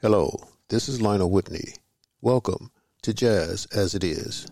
Hello, this is Lionel Whitney. Welcome to Jazz as It Is.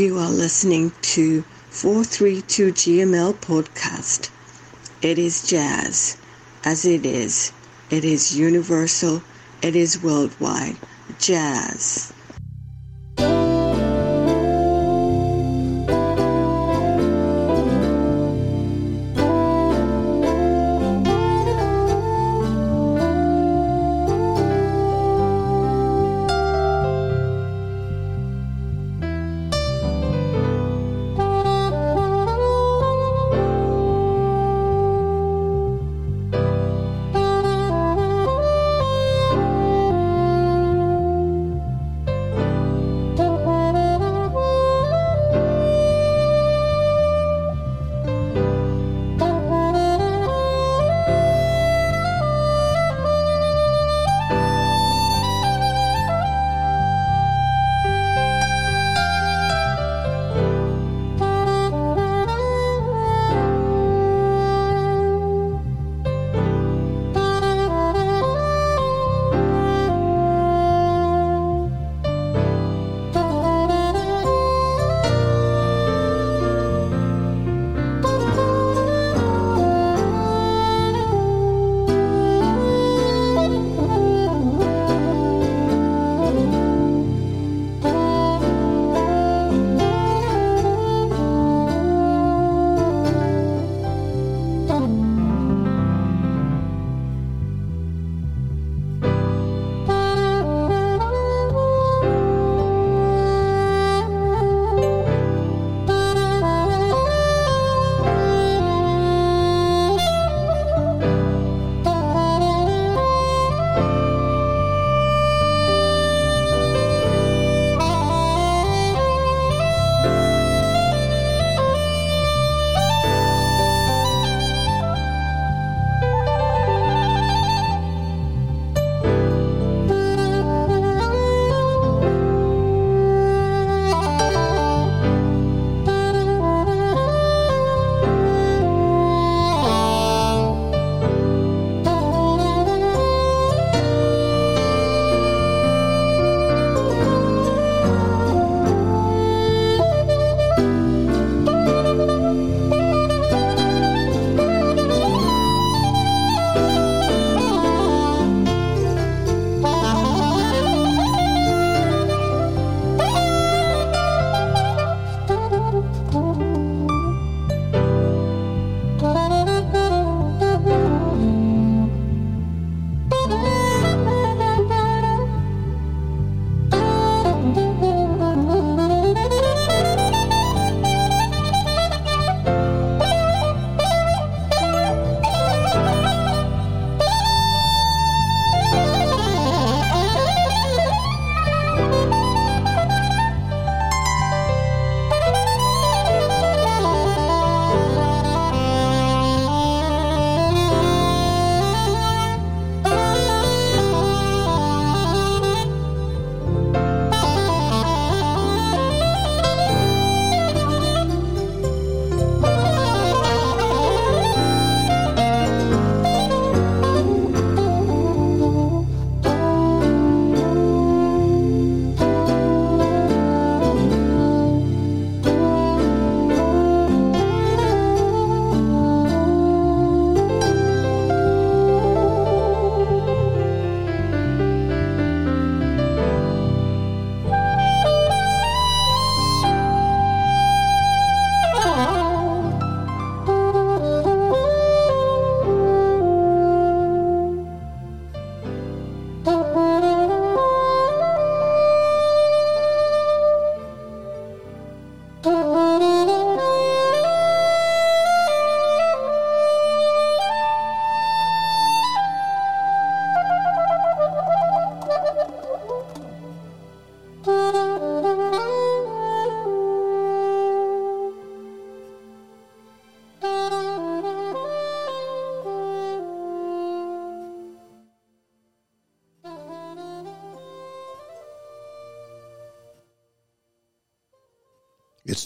You are listening to 432 GML podcast. It is jazz, as it is. It is universal. It is worldwide. Jazz.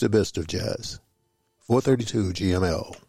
The best of jazz. 432 GML.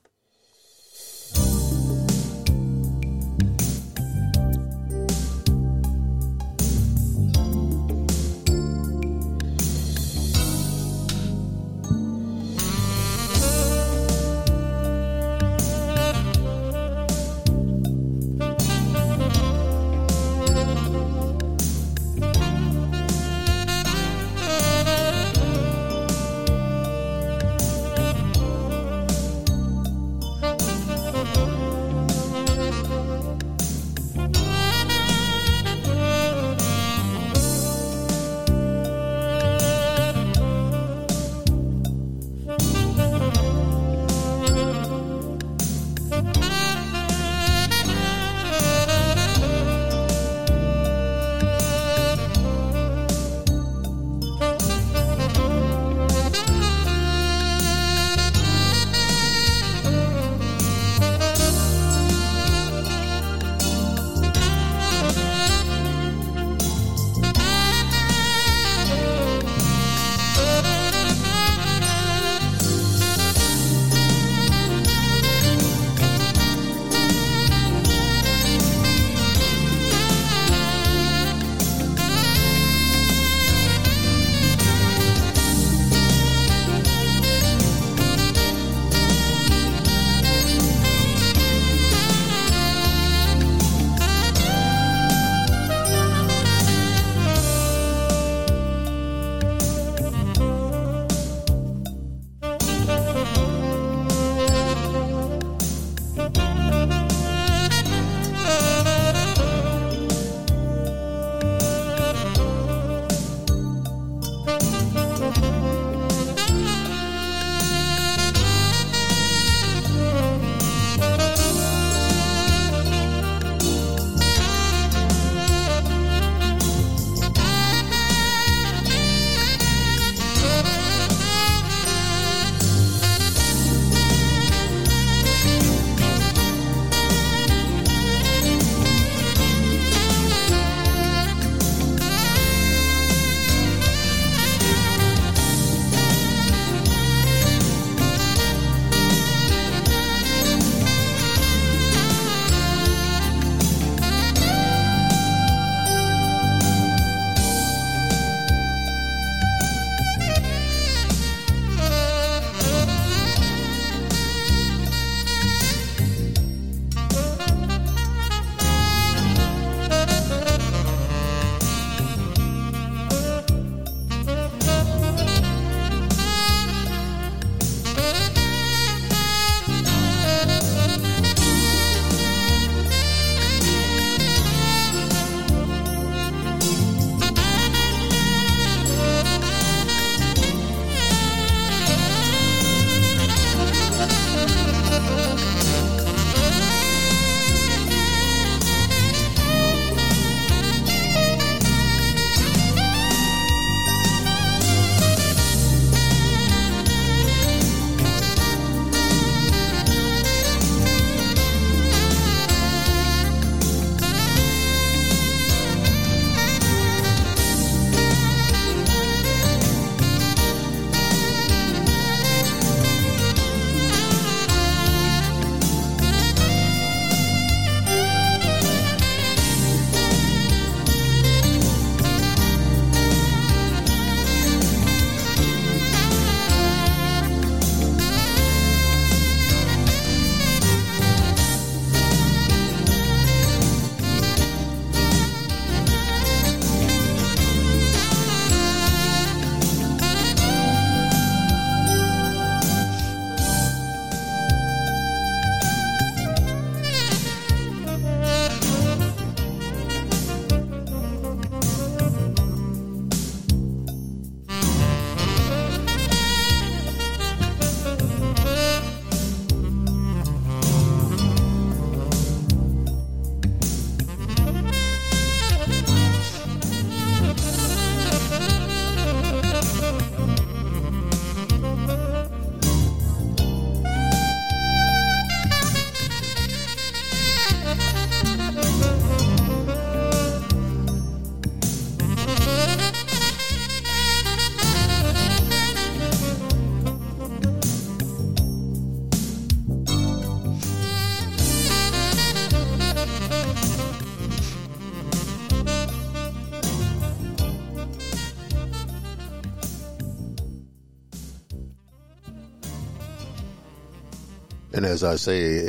And as I say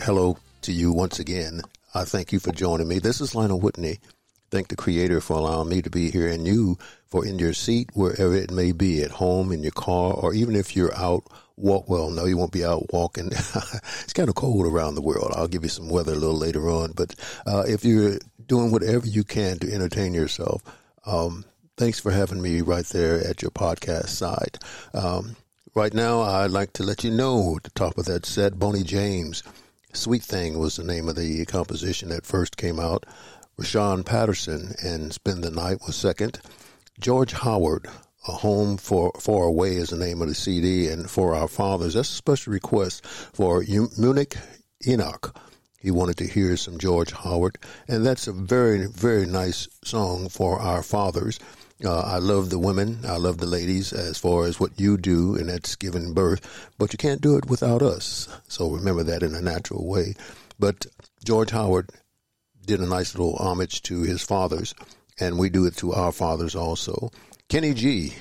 hello to you once again, I thank you for joining me. This is Lionel Whitney. Thank the Creator for allowing me to be here and you for in your seat, wherever it may be, at home, in your car, or even if you're out walk. Well, no, you won't be out walking. it's kind of cold around the world. I'll give you some weather a little later on. But uh, if you're doing whatever you can to entertain yourself, um, thanks for having me right there at your podcast side. Um, right now, I'd like to let you know at the top of that set, Boney James. Sweet Thing was the name of the composition that first came out. Rahsaan Patterson and Spend the Night was second. George Howard, A Home for Far Away is the name of the CD, and For Our Fathers, that's a special request for Munich Enoch. He wanted to hear some George Howard, and that's a very, very nice song for our fathers. Uh, I love the women, I love the ladies as far as what you do, and that's giving birth, but you can't do it without us. So remember that in a natural way. But George Howard did a nice little homage to his fathers, and we do it to our fathers also. Kenny G,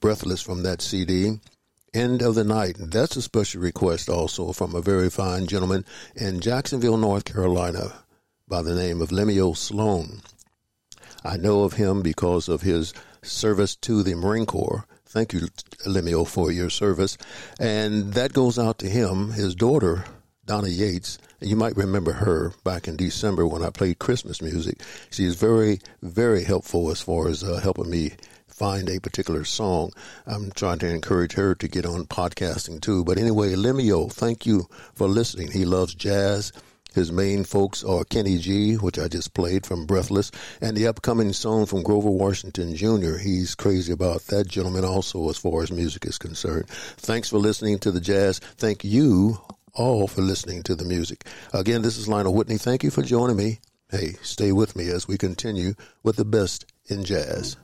Breathless from that CD. End of the Night. That's a special request also from a very fine gentleman in Jacksonville, North Carolina, by the name of Lemuel Sloan. I know of him because of his service to the Marine Corps. Thank you, Lemuel, for your service. And that goes out to him. His daughter, Donna Yates, you might remember her back in December when I played Christmas music. She is very, very helpful as far as uh, helping me find a particular song. I'm trying to encourage her to get on podcasting too. But anyway, Lemuel, thank you for listening. He loves jazz. His main folks are Kenny G, which I just played from Breathless, and the upcoming song from Grover Washington Jr. He's crazy about that gentleman also as far as music is concerned. Thanks for listening to the jazz. Thank you all for listening to the music. Again, this is Lionel Whitney. Thank you for joining me. Hey, stay with me as we continue with the best in jazz.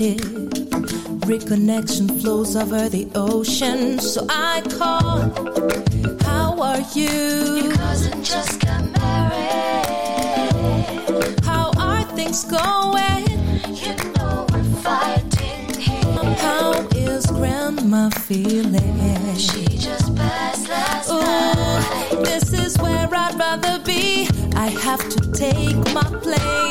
connected. Reconnection flows over the ocean, so I call. How are you? Your cousin just got married. How are things going? You know we're fighting here. How is Grandma feeling? She just passed last Ooh, night. This is where I'd rather be. I have to take my place.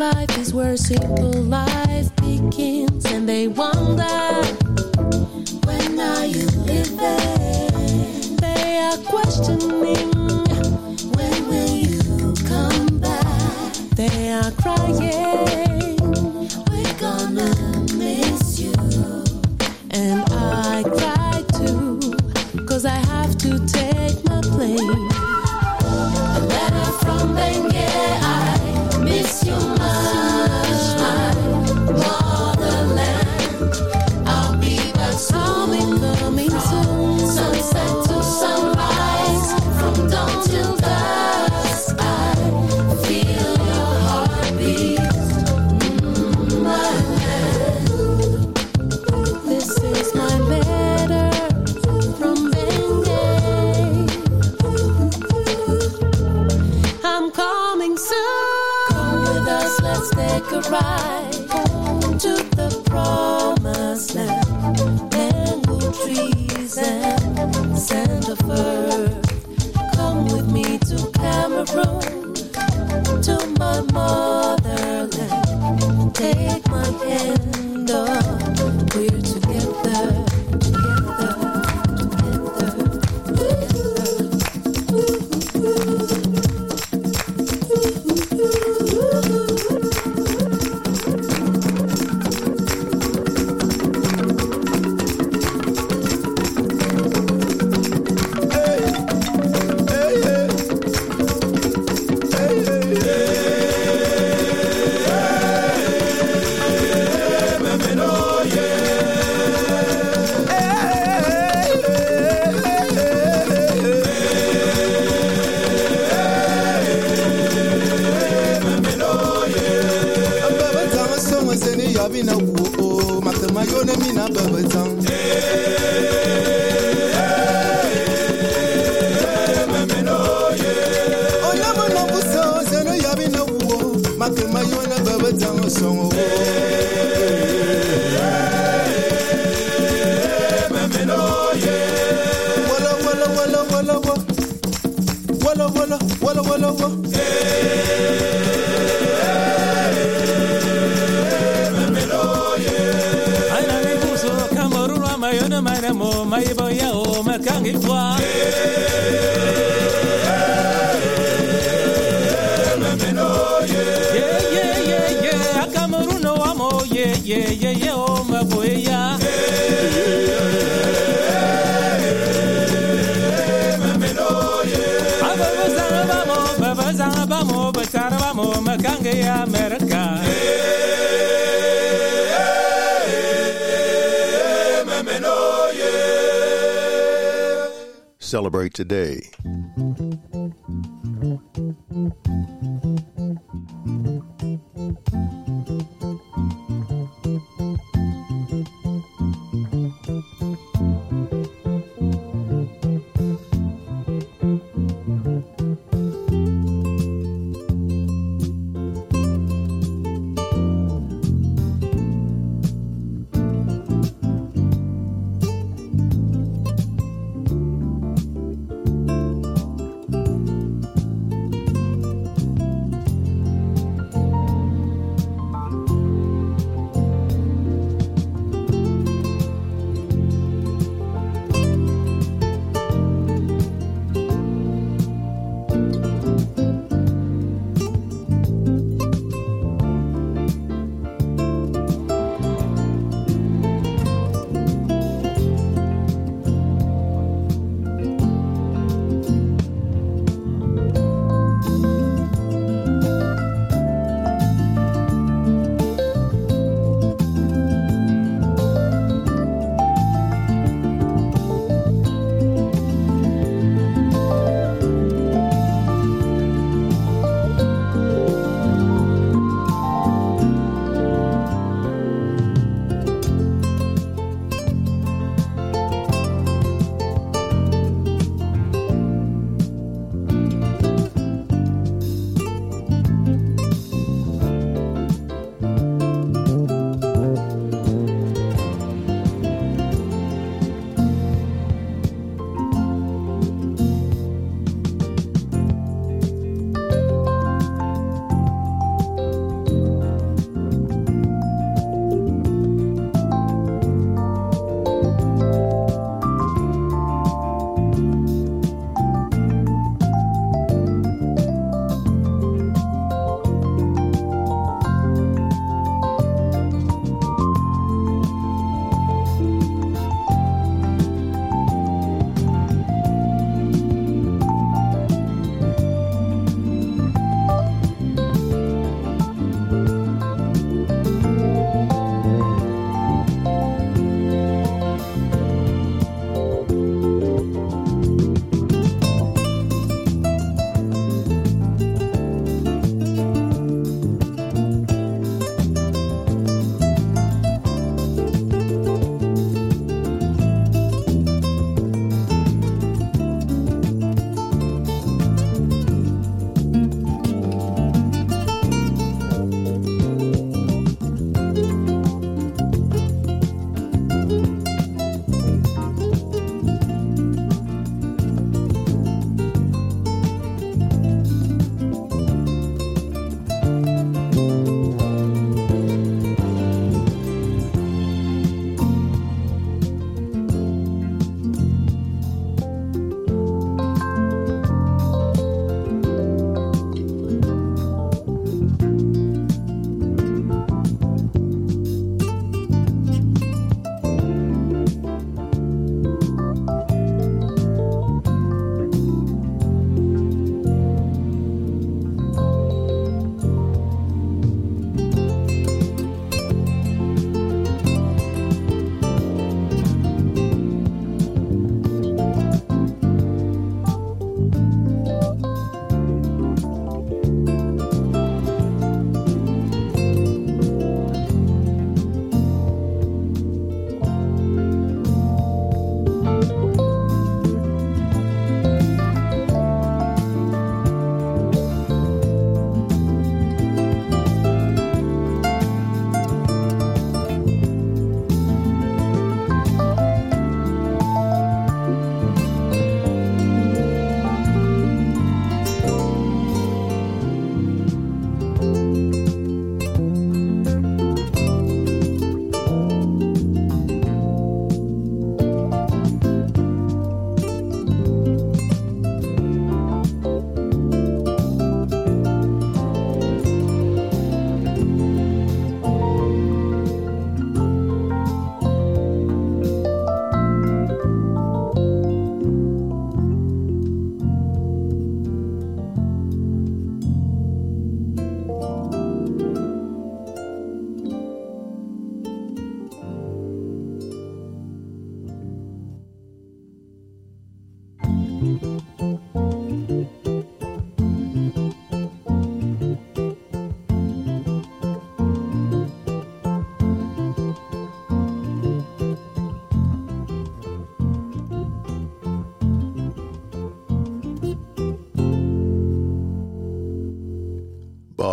life is where simple life begins, and they wonder when are you living? They are questioning when will you come back? They are crying. right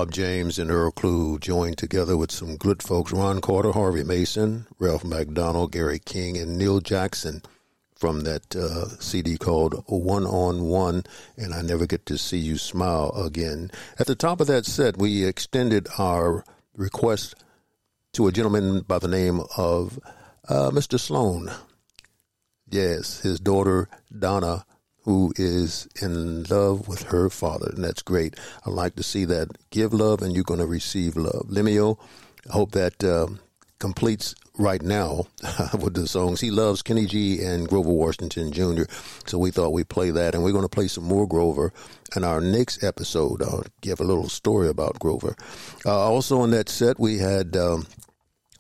Bob James and Earl Klugh joined together with some good folks Ron Carter, Harvey Mason, Ralph MacDonald, Gary King, and Neil Jackson from that uh, CD called One on One, and I Never Get to See You Smile Again. At the top of that set, we extended our request to a gentleman by the name of uh, Mr. Sloan. Yes, his daughter Donna, who is in love with her father, and that's great. I like to see that. Give love, and you're going to receive love. Lemio, I hope that uh, completes right now with the songs. He loves Kenny G and Grover Washington Jr., so we thought we'd play that, and we're going to play some more Grover in our next episode. I'll give a little story about Grover. Uh, also on that set, we had. Um,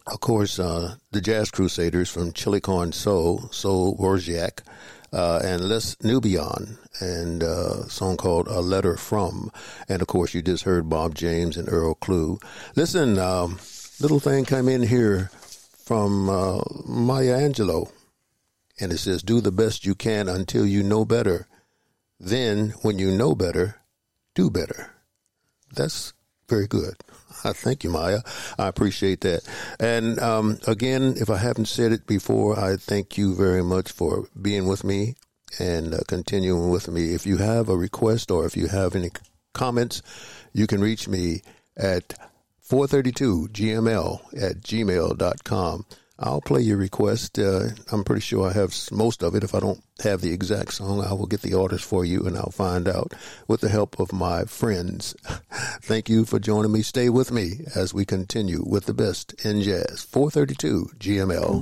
of course, uh, the Jazz Crusaders from Chile Con Soul, Soul Wozniak, uh, and Les Nubian, and uh, a song called A Letter From. And of course, you just heard Bob James and Earl Klugh. Listen, um, little thing came in here from uh, Maya Angelou, and it says, Do the best you can until you know better. Then, when you know better, do better. That's very good. Thank you, Maya. I appreciate that. And um, again, if I haven't said it before, I thank you very much for being with me and uh, continuing with me. If you have a request or if you have any comments, you can reach me at 432gml at gmail.com. I'll play your request. Uh, I'm pretty sure I have most of it. If I don't have the exact song, I will get the artist for you and I'll find out with the help of my friends. Thank you for joining me. Stay with me as we continue with the best in jazz. 432 GML.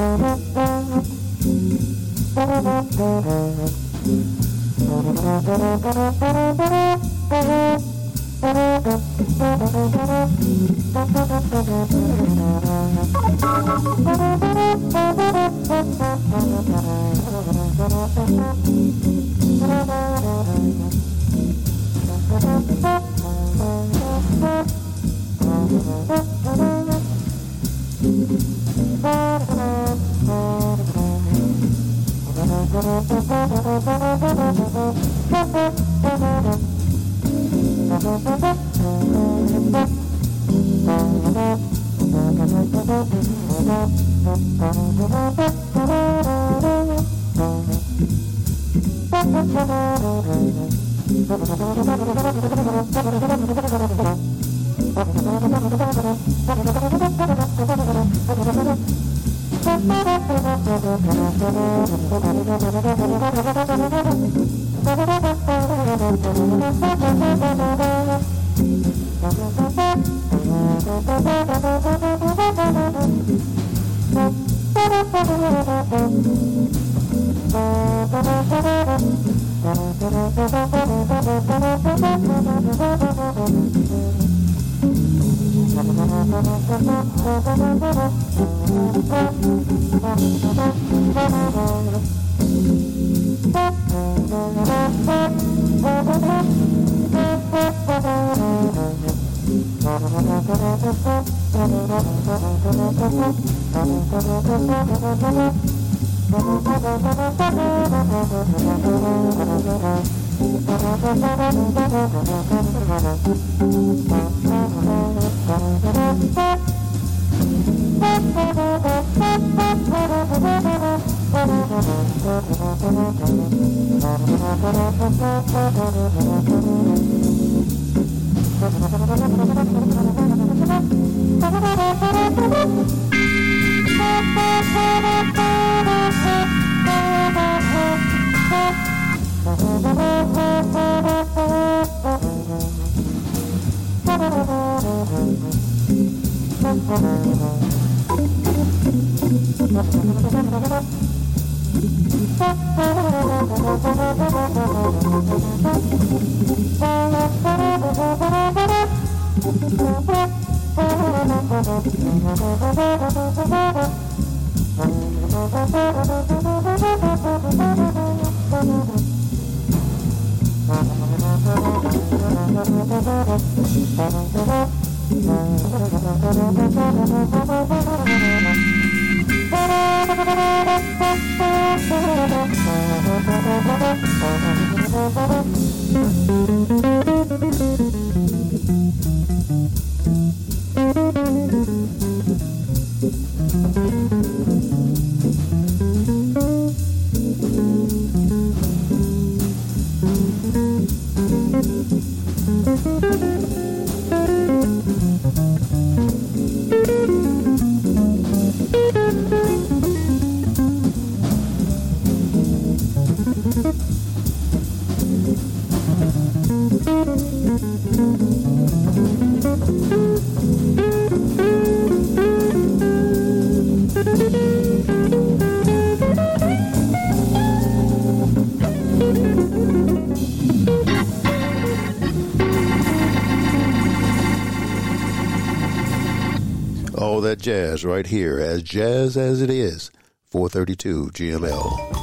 All that jazz right here, as jazz as it is. 432 GML.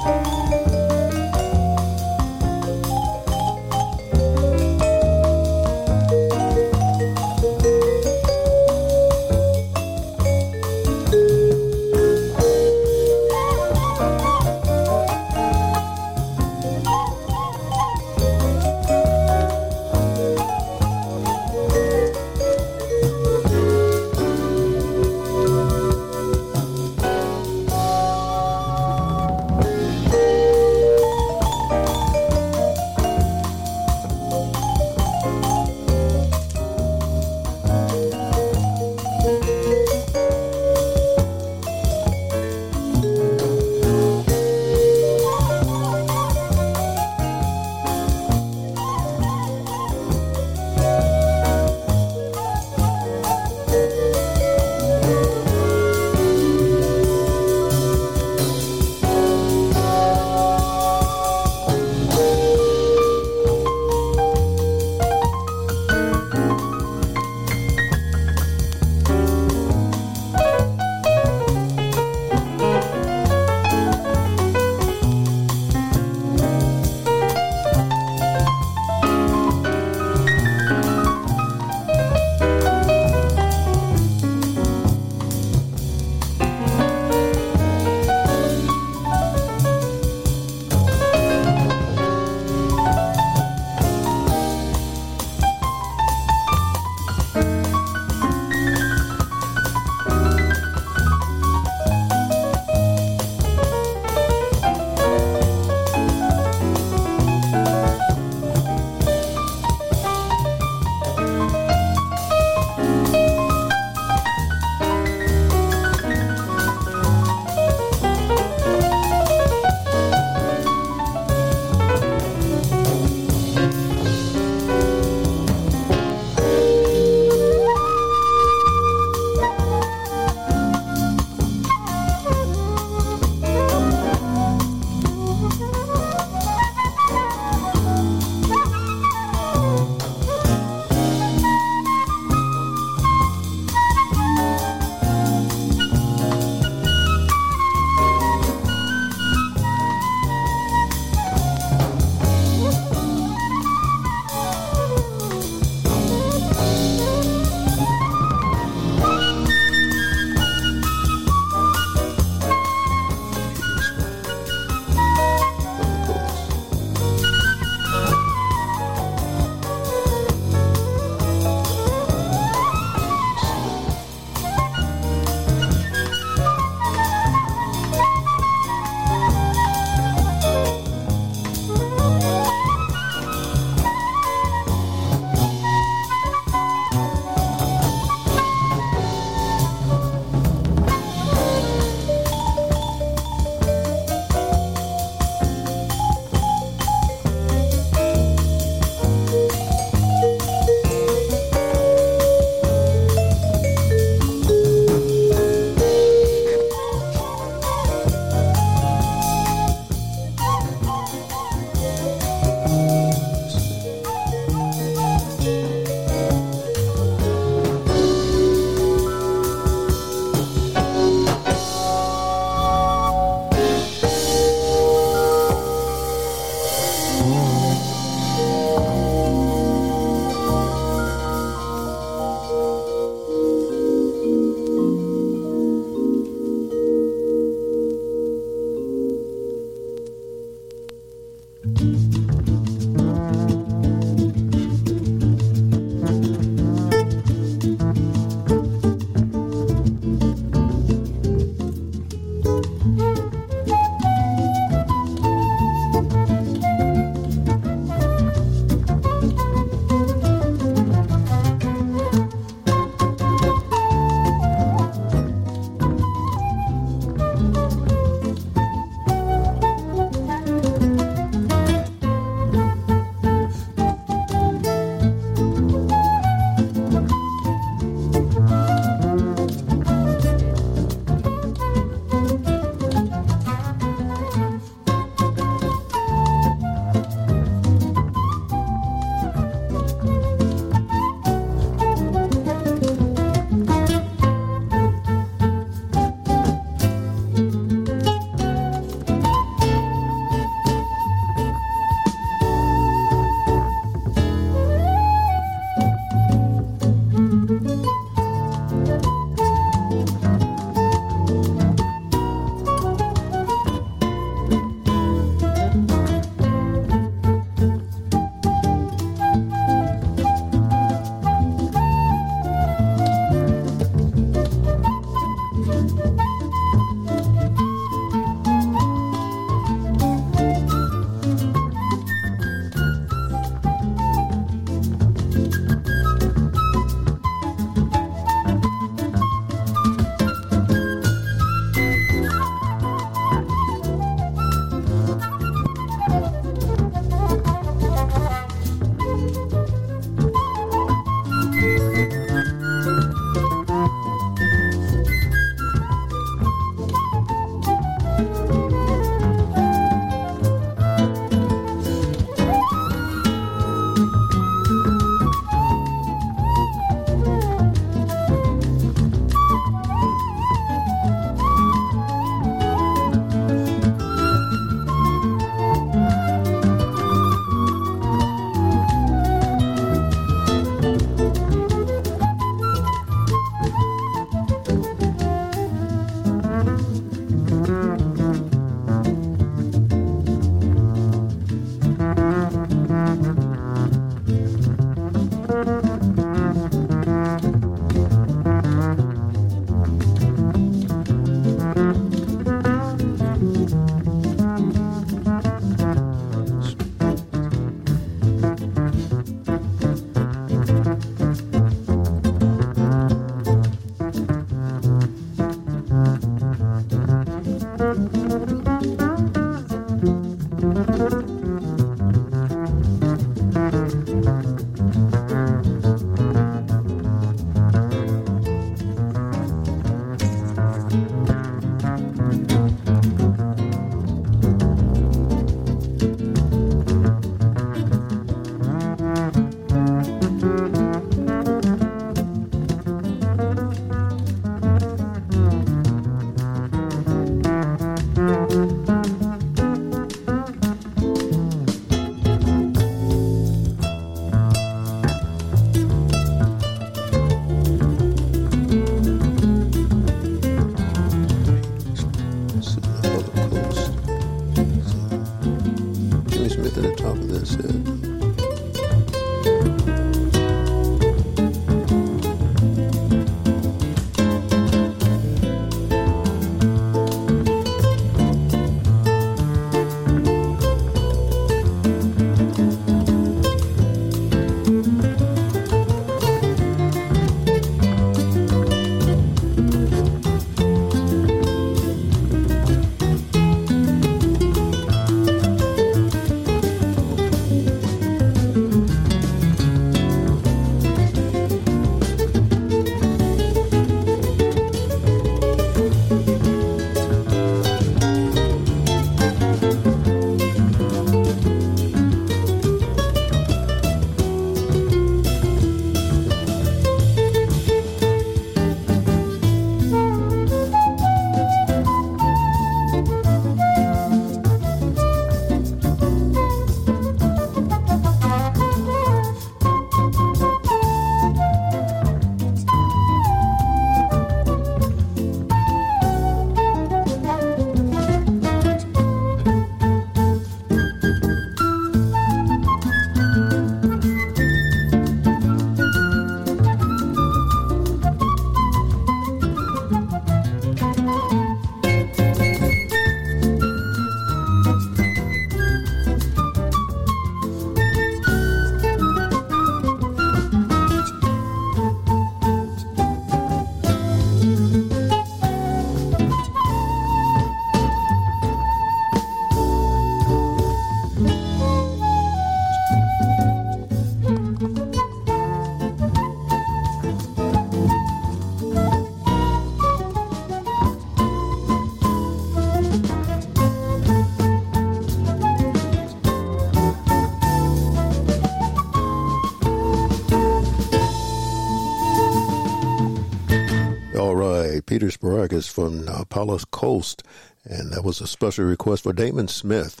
Peter from Palos Coast, and that was a special request for Damon Smith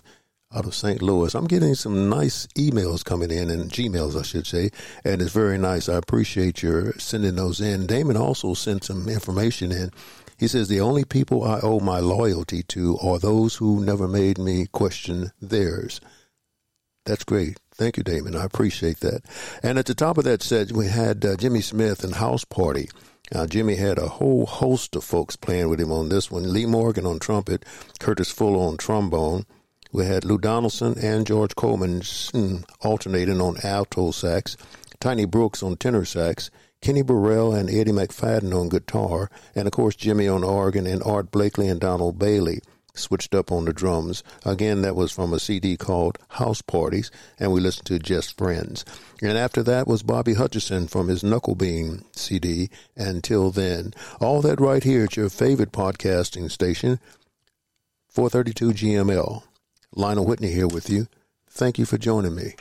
out of St. Louis. I'm getting some nice emails coming in, and Gmails, I should say, and it's very nice. I appreciate your sending those in. Damon also sent some information in. He says, The only people I owe my loyalty to are those who never made me question theirs. That's great. Thank you, Damon. I appreciate that. And at the top of that set, we had uh, Jimmy Smith and House Party. Uh, Jimmy had a whole host of folks playing with him on this one. Lee Morgan on trumpet, Curtis Fuller on trombone, we had Lou Donaldson and George Coleman alternating on alto sax, Tina Brooks on tenor sax, Kenny Burrell and Eddie McFadden on guitar, and of course Jimmy on organ, and Art Blakey and Donald Bailey switched up on the drums. Again, that was from a CD called House Parties, and we listened to Just Friends. And after that was Bobby Hutcherson from his Knucklebean CD, Until Then. All that right here at your favorite podcasting station, 432 GML. Lionel Whitney here with you. Thank you for joining me.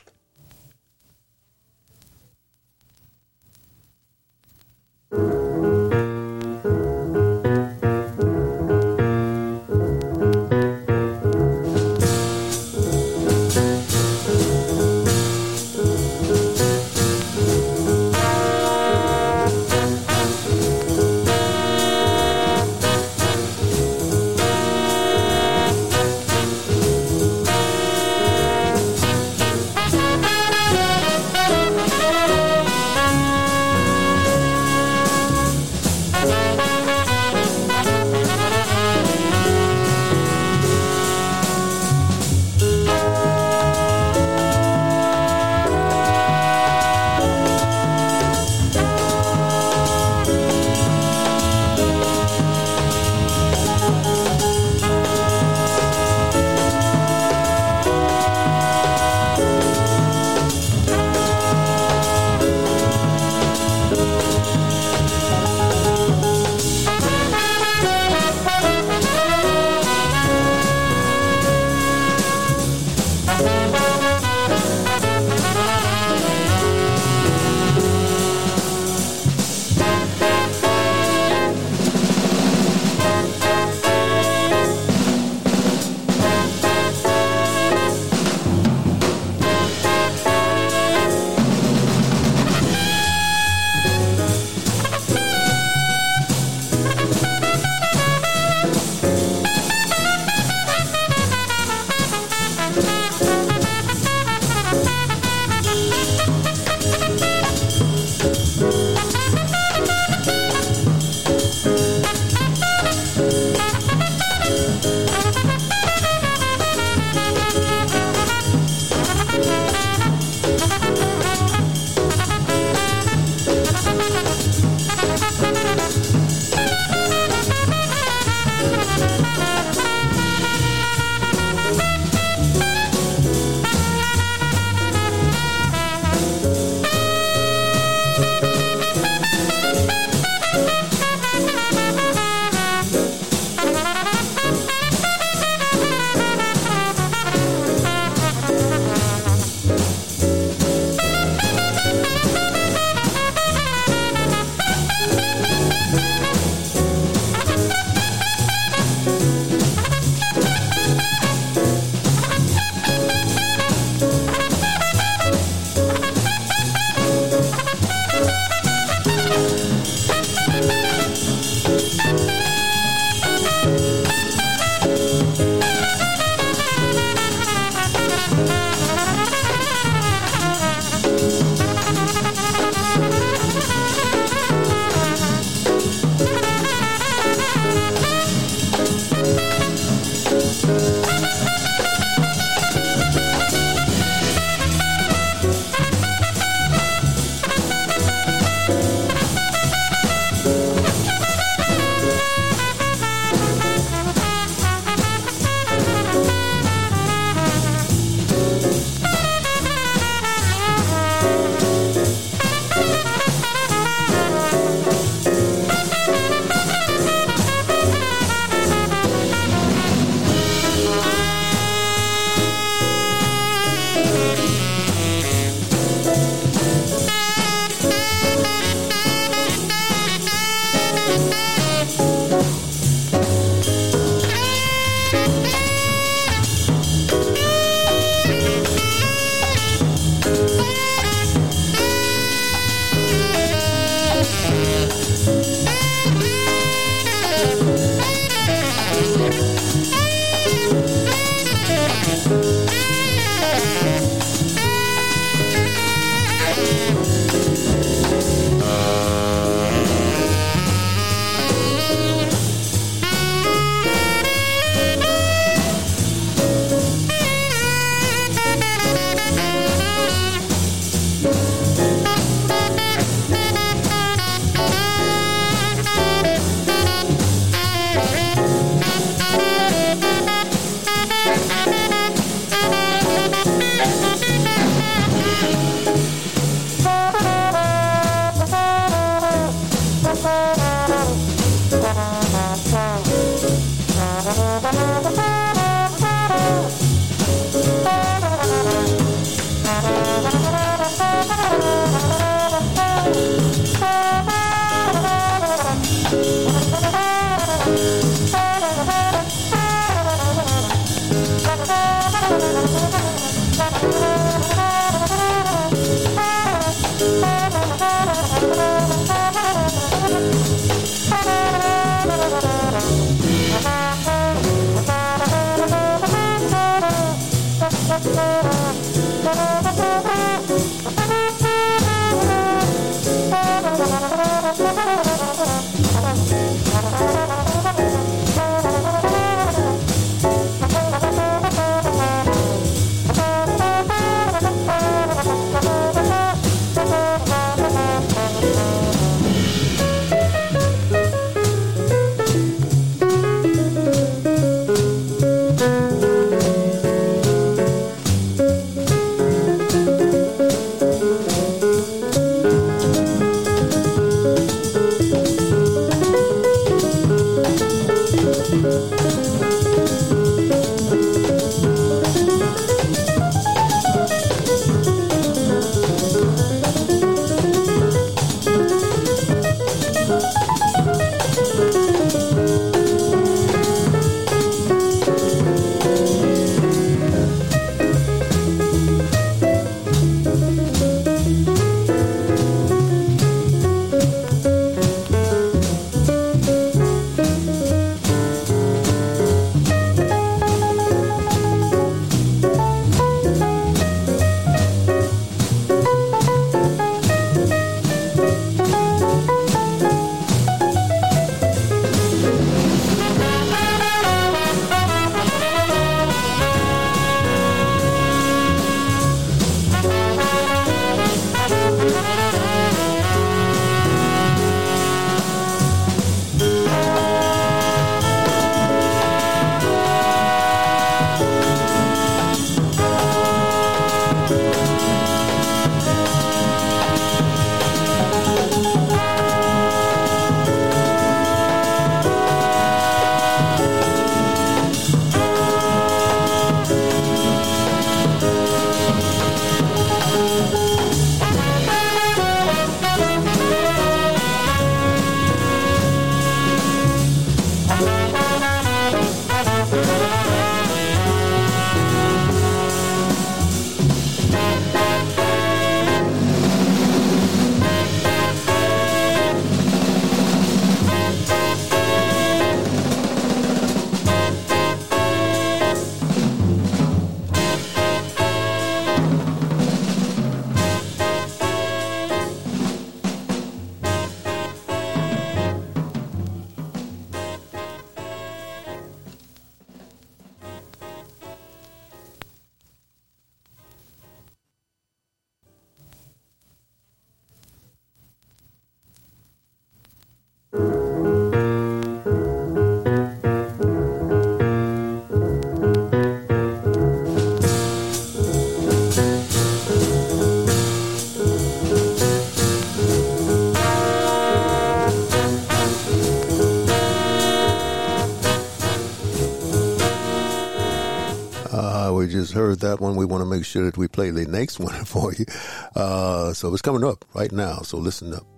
Heard that one. We want to make sure that we play the next one for you. Uh, so it's coming up right now. So listen up.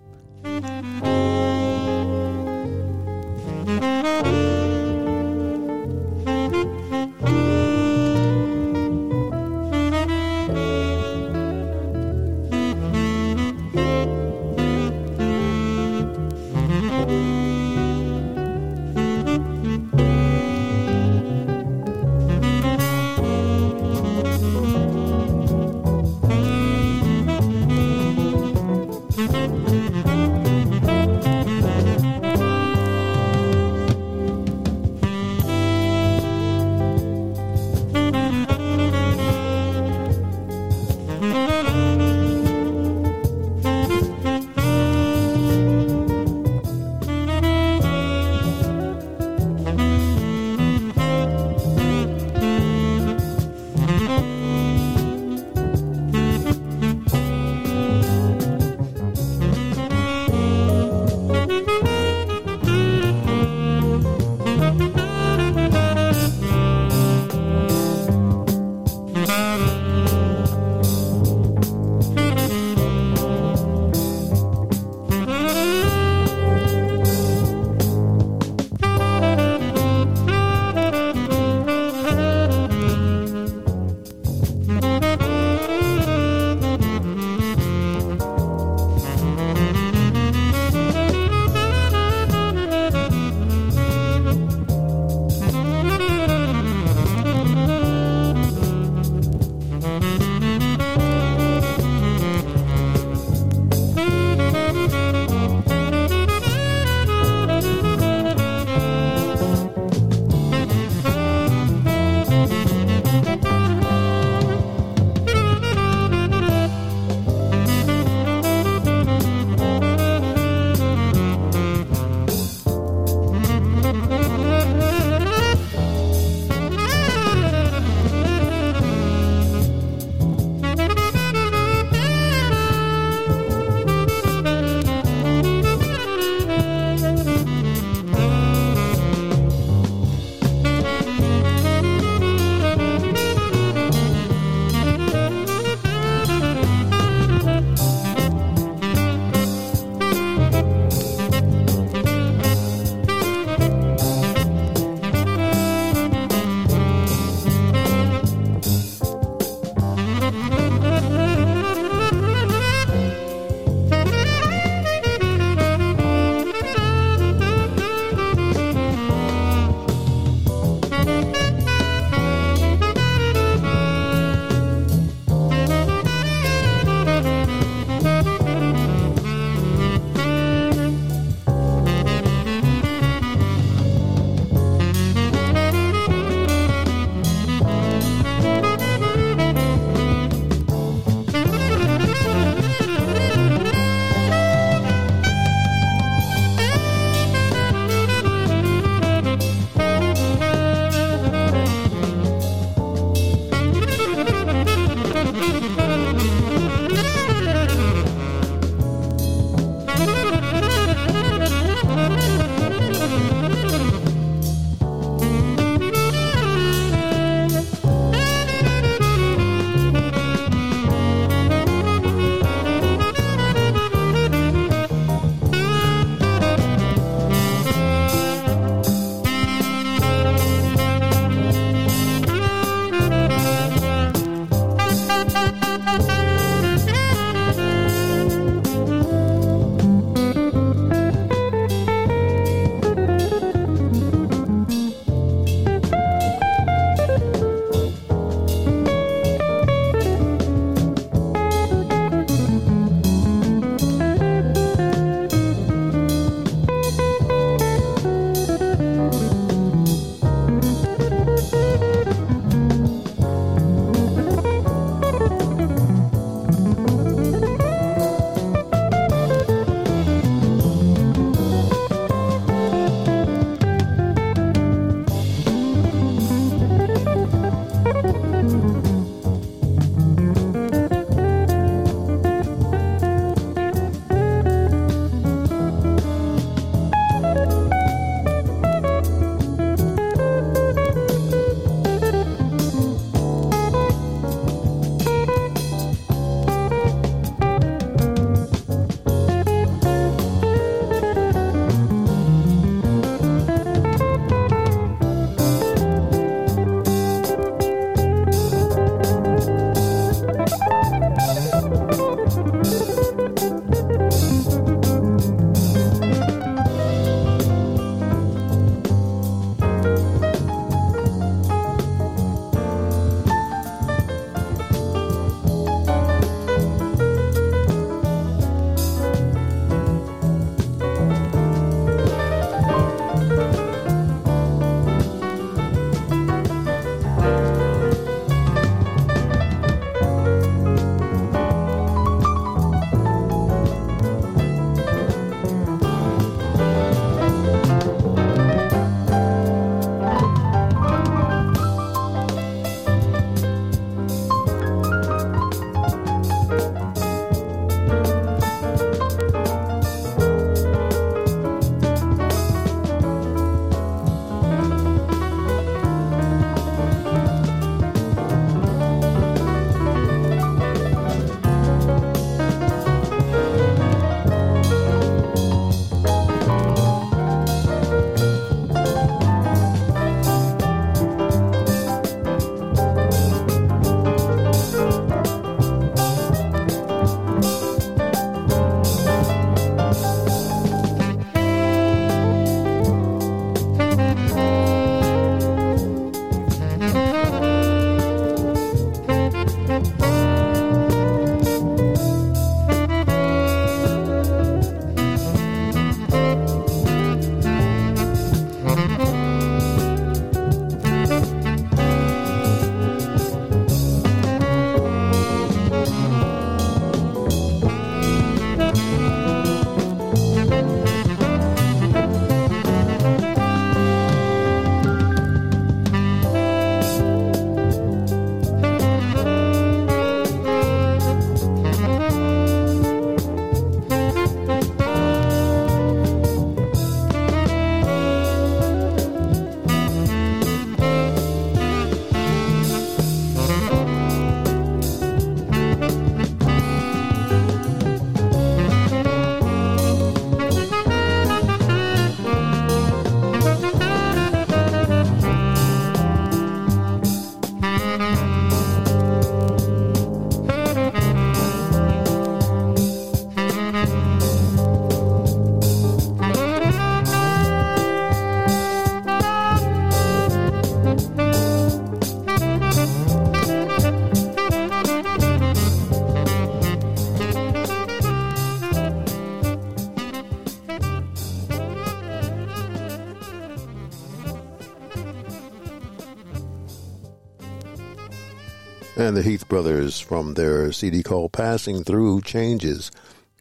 And the Heath Brothers from their CD called Passing Through Changes.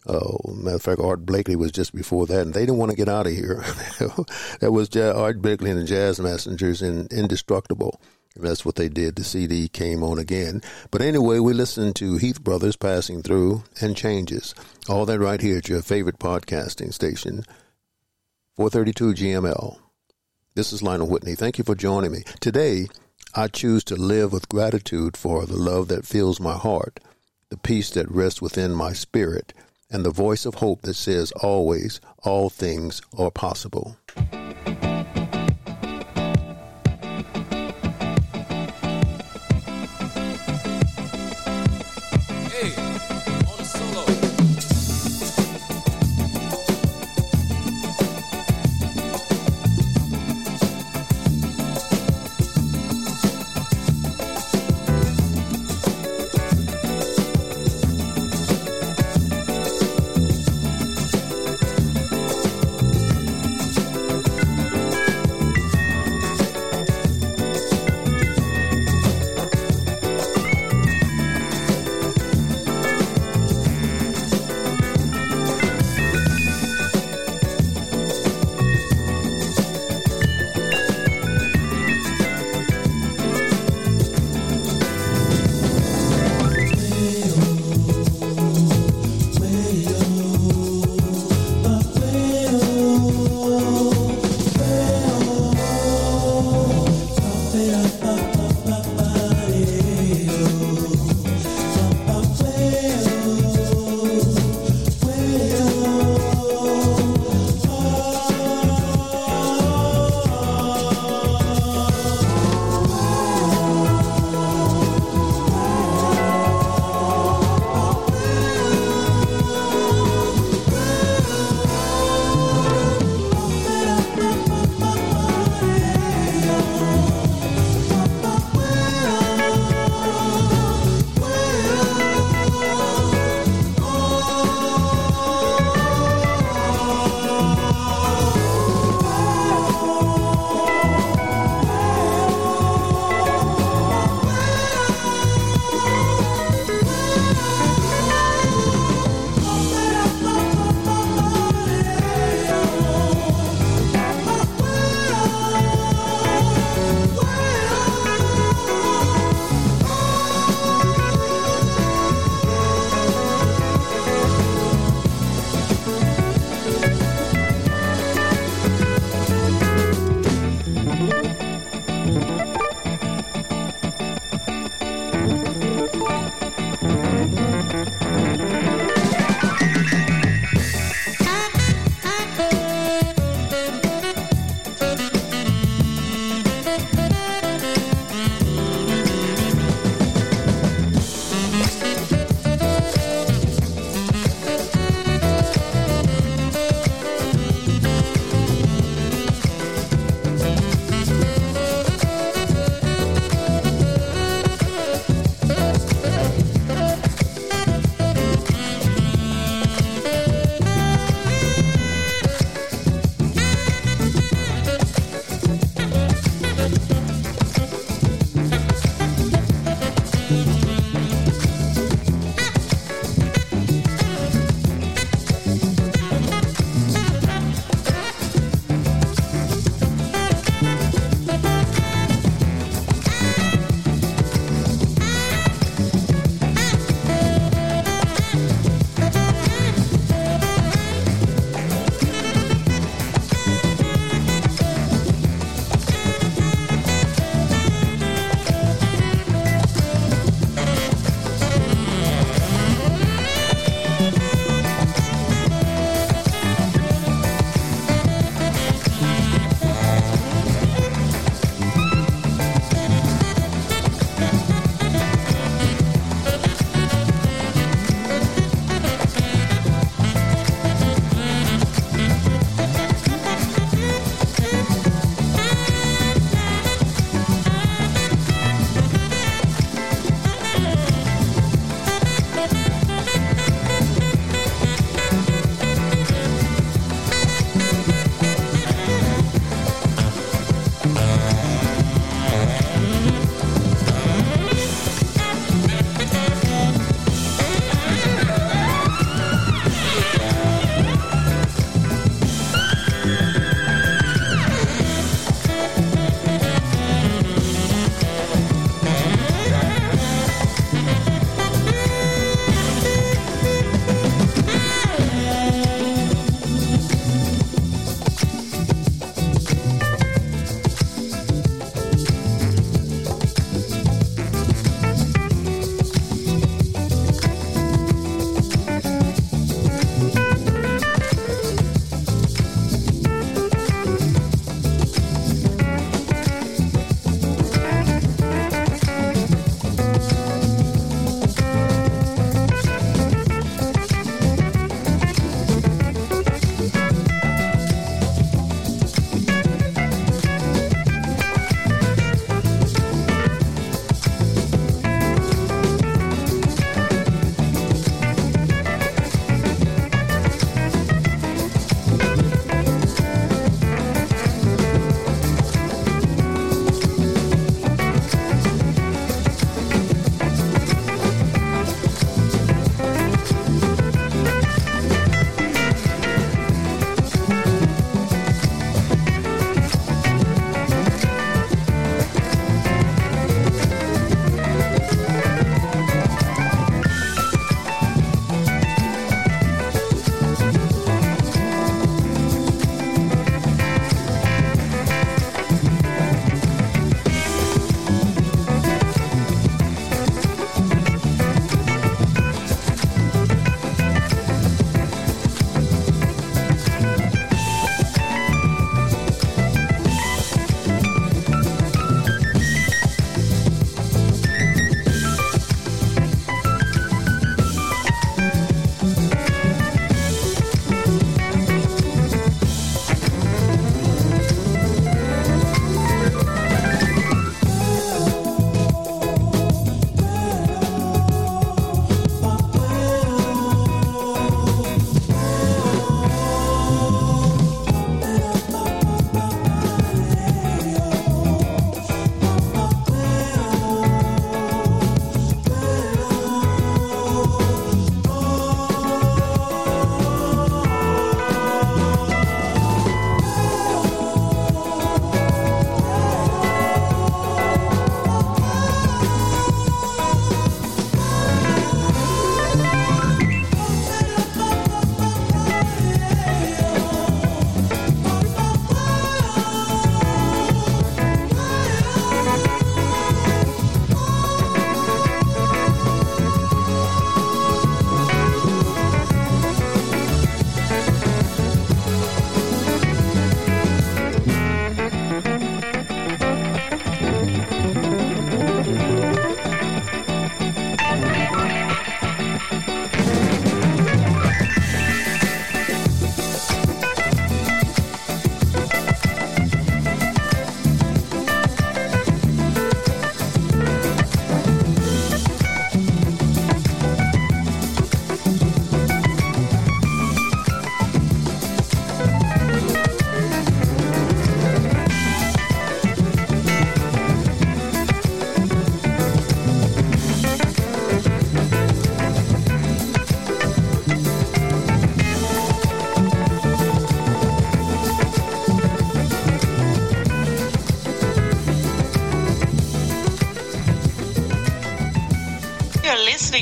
Oh, matter of fact, Art Blakey was just before that, and they didn't want to get out of here. that was Art Blakey and the Jazz Messengers in Indestructible. And that's what they did. The CD came on again. But anyway, we listened to Heath Brothers passing through and changes. All that right here at your favorite podcasting station, 432 GML. This is Lionel Whitney. Thank you for joining me. Today, I choose to live with gratitude for the love that fills my heart, the peace that rests within my spirit, and the voice of hope that says always, all things are possible.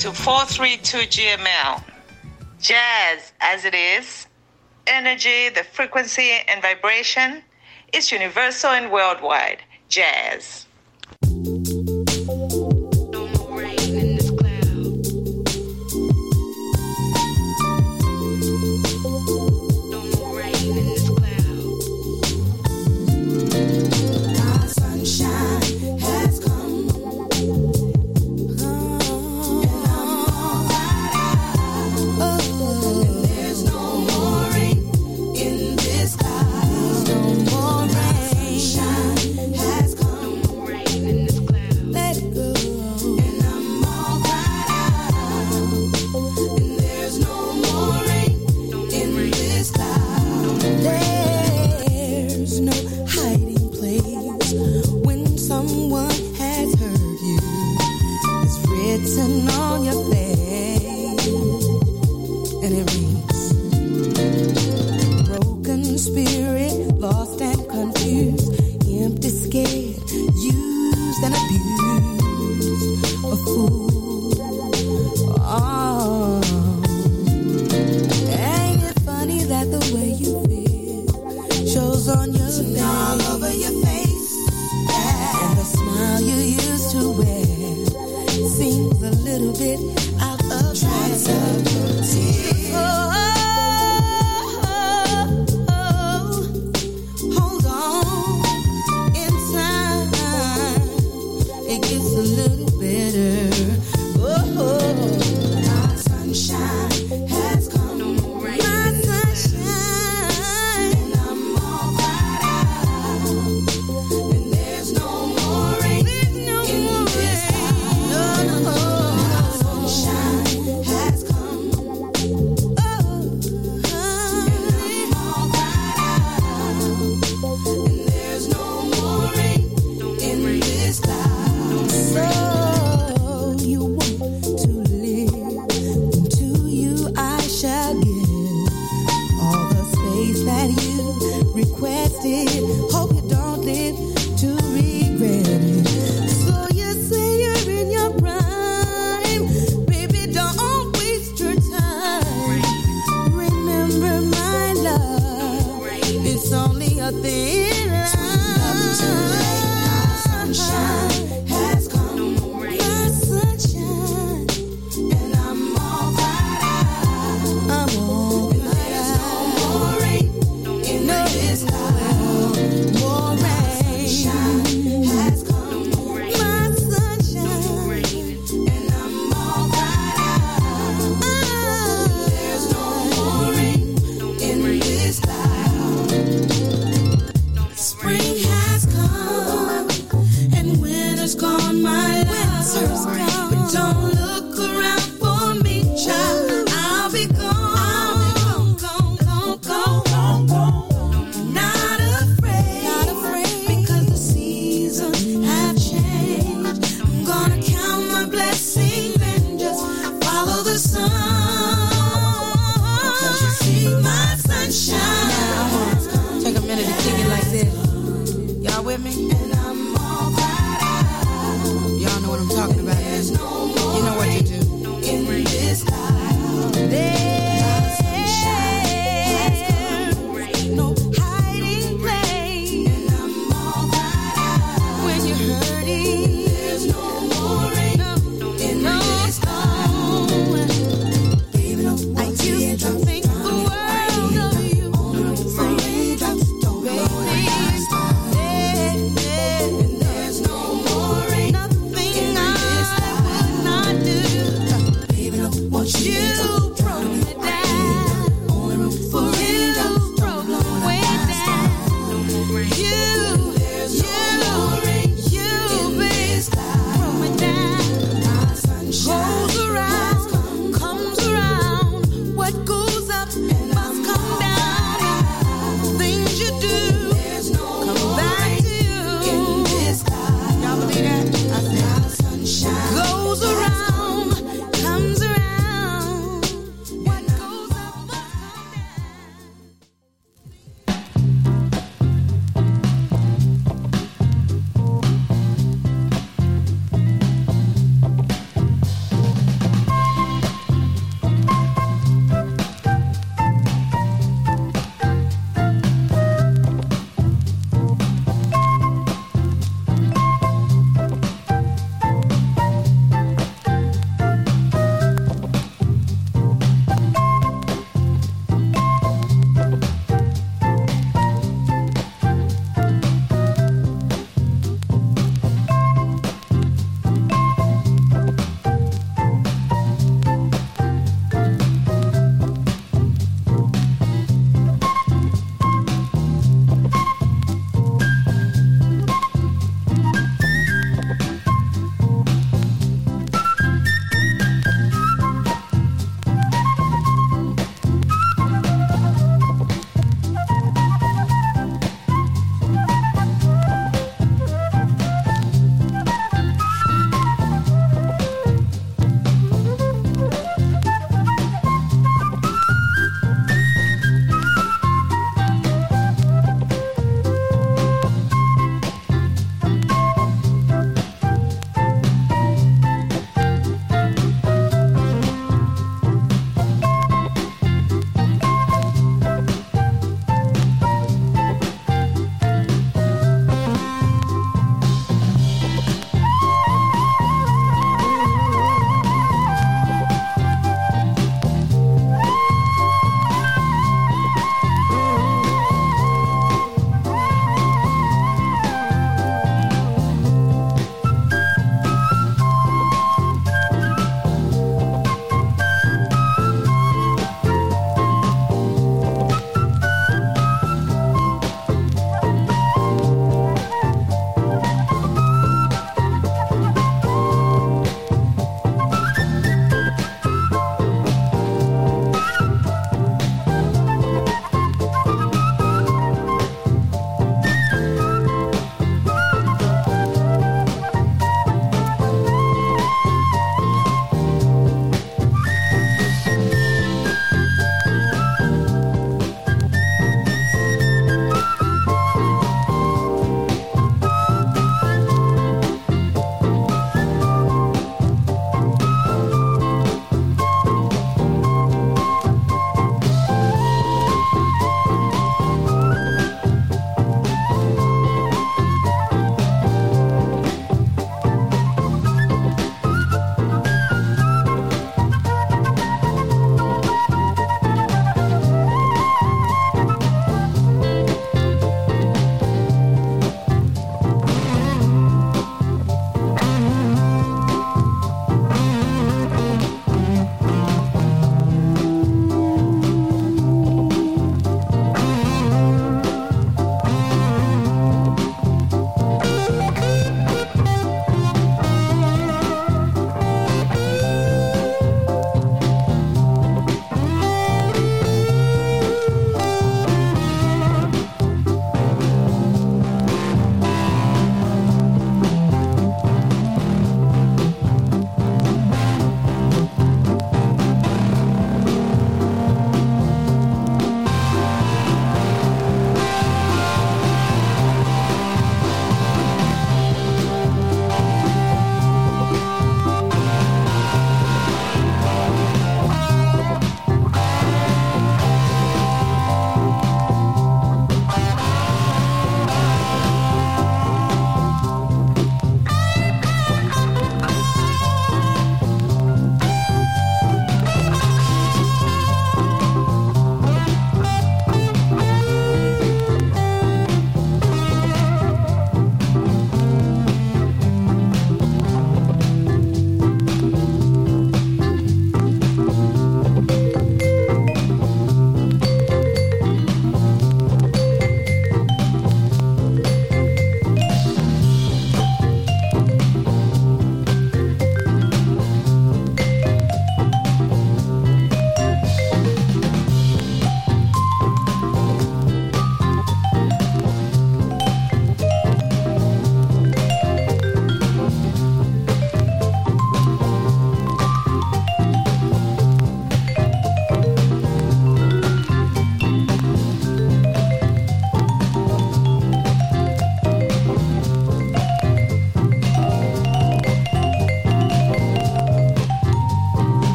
To 432 GML. Jazz, as it is, energy, the frequency, and vibration is universal and worldwide. Jazz.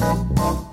Música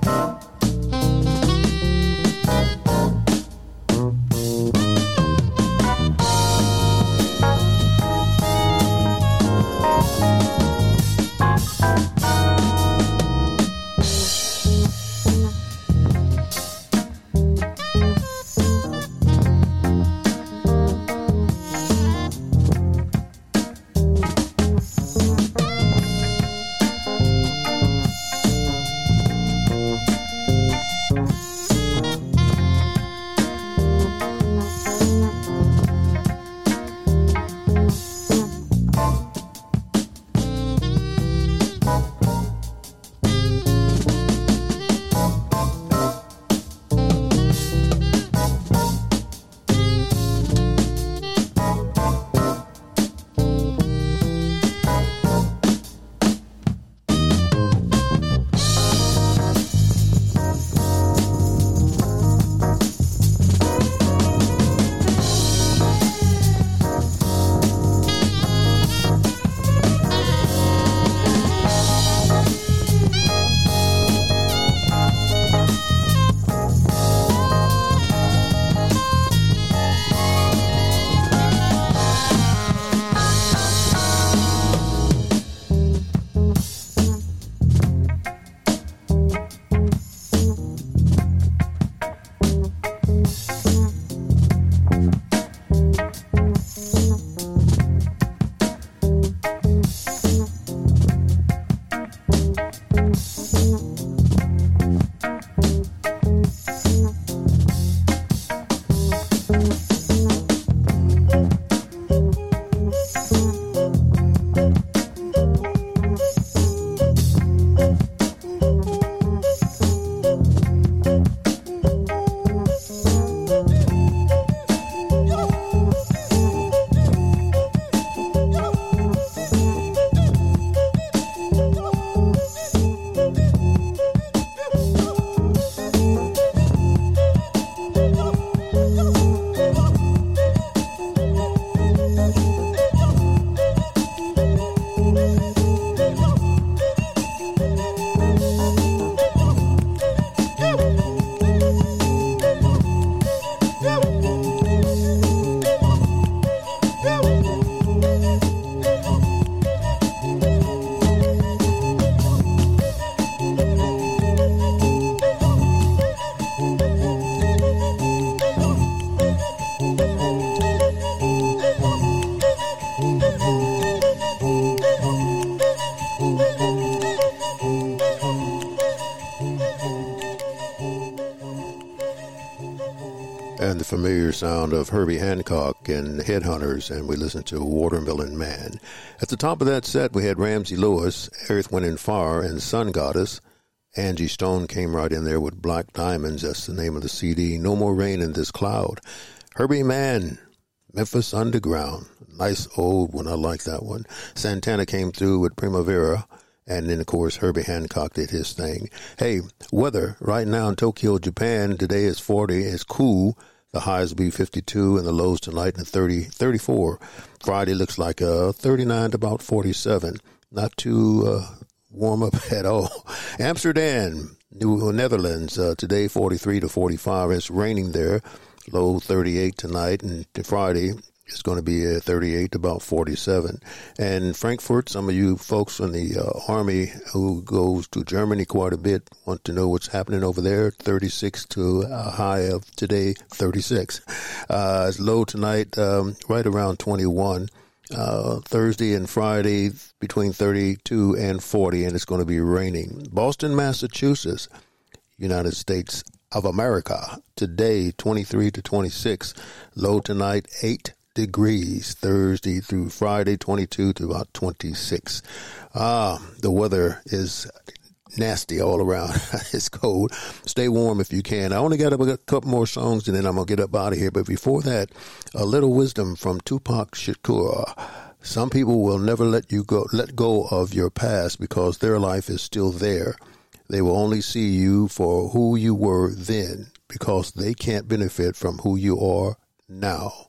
sound of Herbie Hancock and Headhunters, and we listened to Watermelon Man. At the top of that set, we had Ramsey Lewis, Earth, Wind, and Fire, and Sun Goddess. Angie Stone came right in there with Black Diamonds. That's the name of the CD. No More Rain in This Cloud. Herbie Mann, Memphis Underground. Nice old one. I like that one. Santana came through with Primavera. And then, of course, Herbie Hancock did his thing. Hey, weather right now in Tokyo, Japan, today is 40. It's cool. The highs will be 52 and the lows tonight in 30, 34. Friday looks like uh, 39 to about 47. Not too uh, warm up at all. Amsterdam, New Netherlands, uh, today 43 to 45. It's raining there. Low 38 tonight and Friday it's going to be uh, 38 to about 47. And Frankfurt, some of you folks in the uh, Army who goes to Germany quite a bit want to know what's happening over there. 36 to a high of today, 36. Uh, it's low tonight, um, right around 21. Uh, Thursday and Friday between 32 and 40, and it's going to be raining. Boston, Massachusetts, United States of America. Today, 23 to 26. Low tonight, 8 degrees Thursday through Friday, 22 to about 26. Ah, the weather is nasty all around. it's cold. Stay warm if you can. I only got a couple more songs and then I'm going to get up out of here. But before that, a little wisdom from Tupac Shakur. Some people will never let you go, let go of your past because their life is still there. They will only see you for who you were then because they can't benefit from who you are now.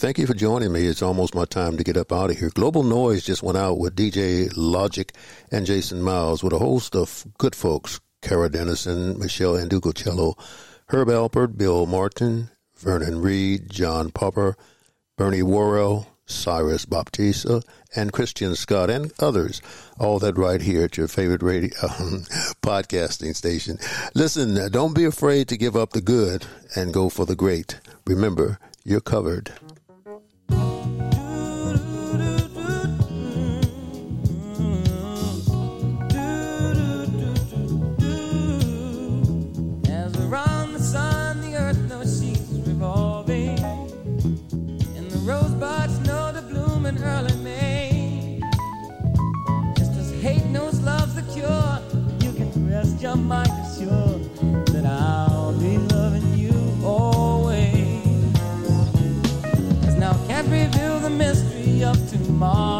Thank you for joining me. It's almost my time to get up out of here. Global Noise just went out with DJ Logic and Jason Miles with a host of good folks. Kara Dennison, Meshell Ndegeocello, Herb Alpert, Bill Martin, Vernon Reid, John Popper, Bernie Worrell, Cyrus Baptista, and Christian Scott, and others. All that right here at your favorite radio um, podcasting station. Listen, don't be afraid to give up the good and go for the great. Remember, you're covered. Tomorrow.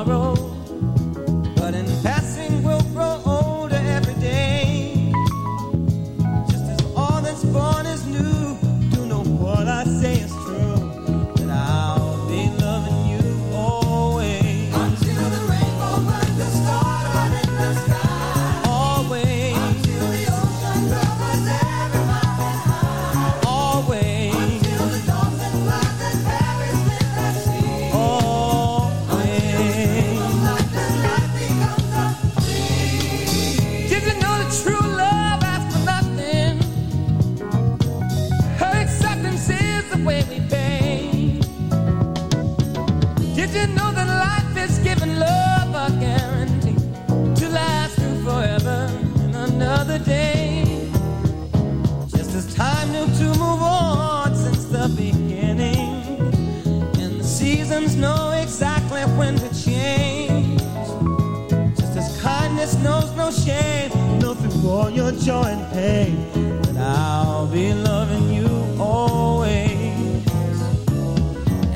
No shame, through all your joy and pain, that I'll be loving you always.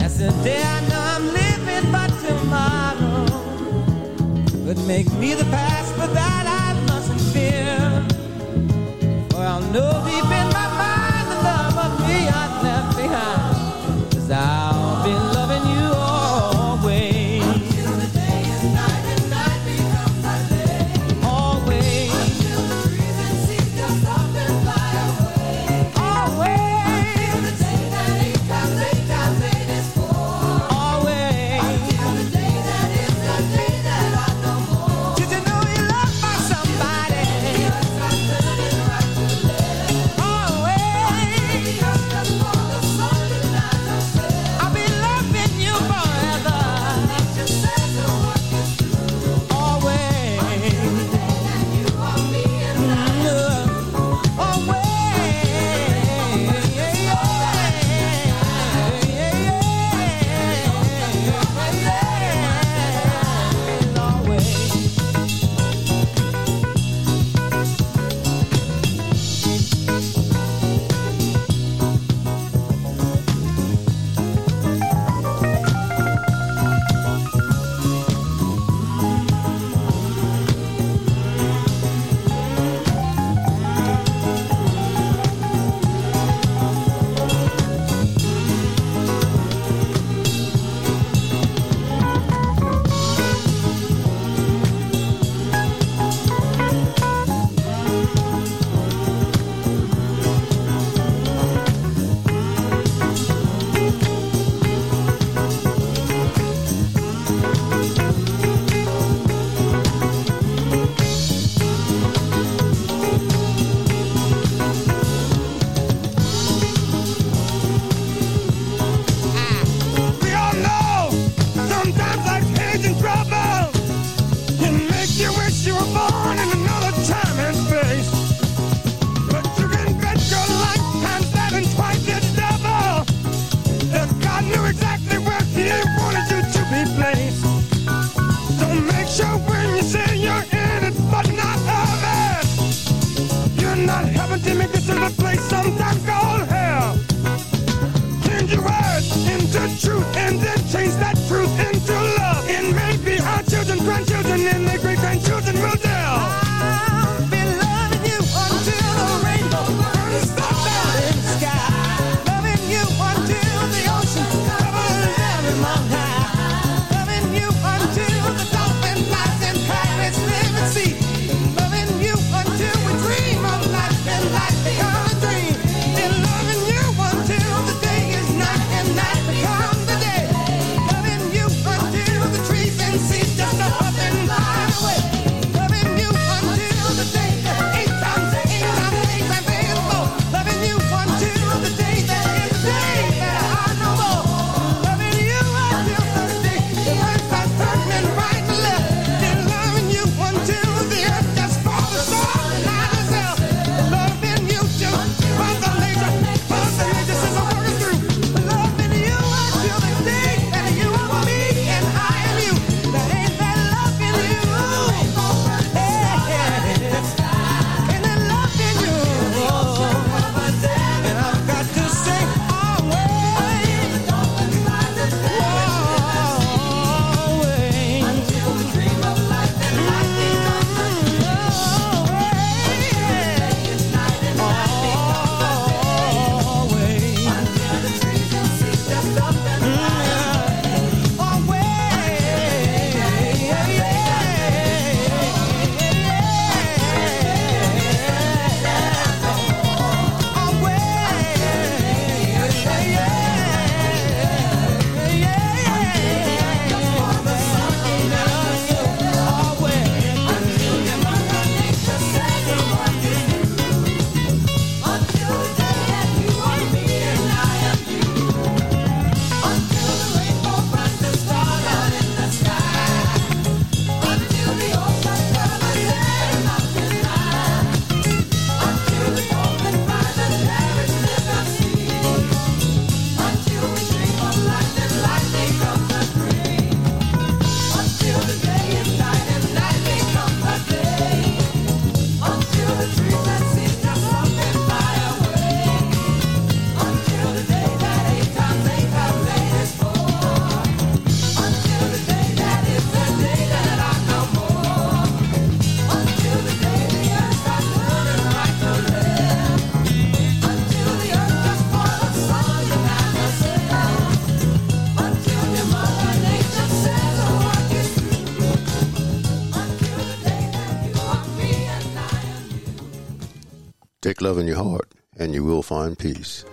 As the day I know I'm living, but tomorrow could make me the past, but that I mustn't fear. For I'll know deep in In your heart, and you will find peace.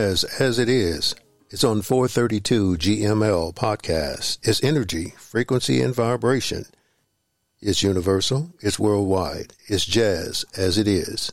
Jazz as it is. It's on 432 GML podcast. It's energy, frequency, and vibration. It's universal. It's worldwide. It's jazz as it is.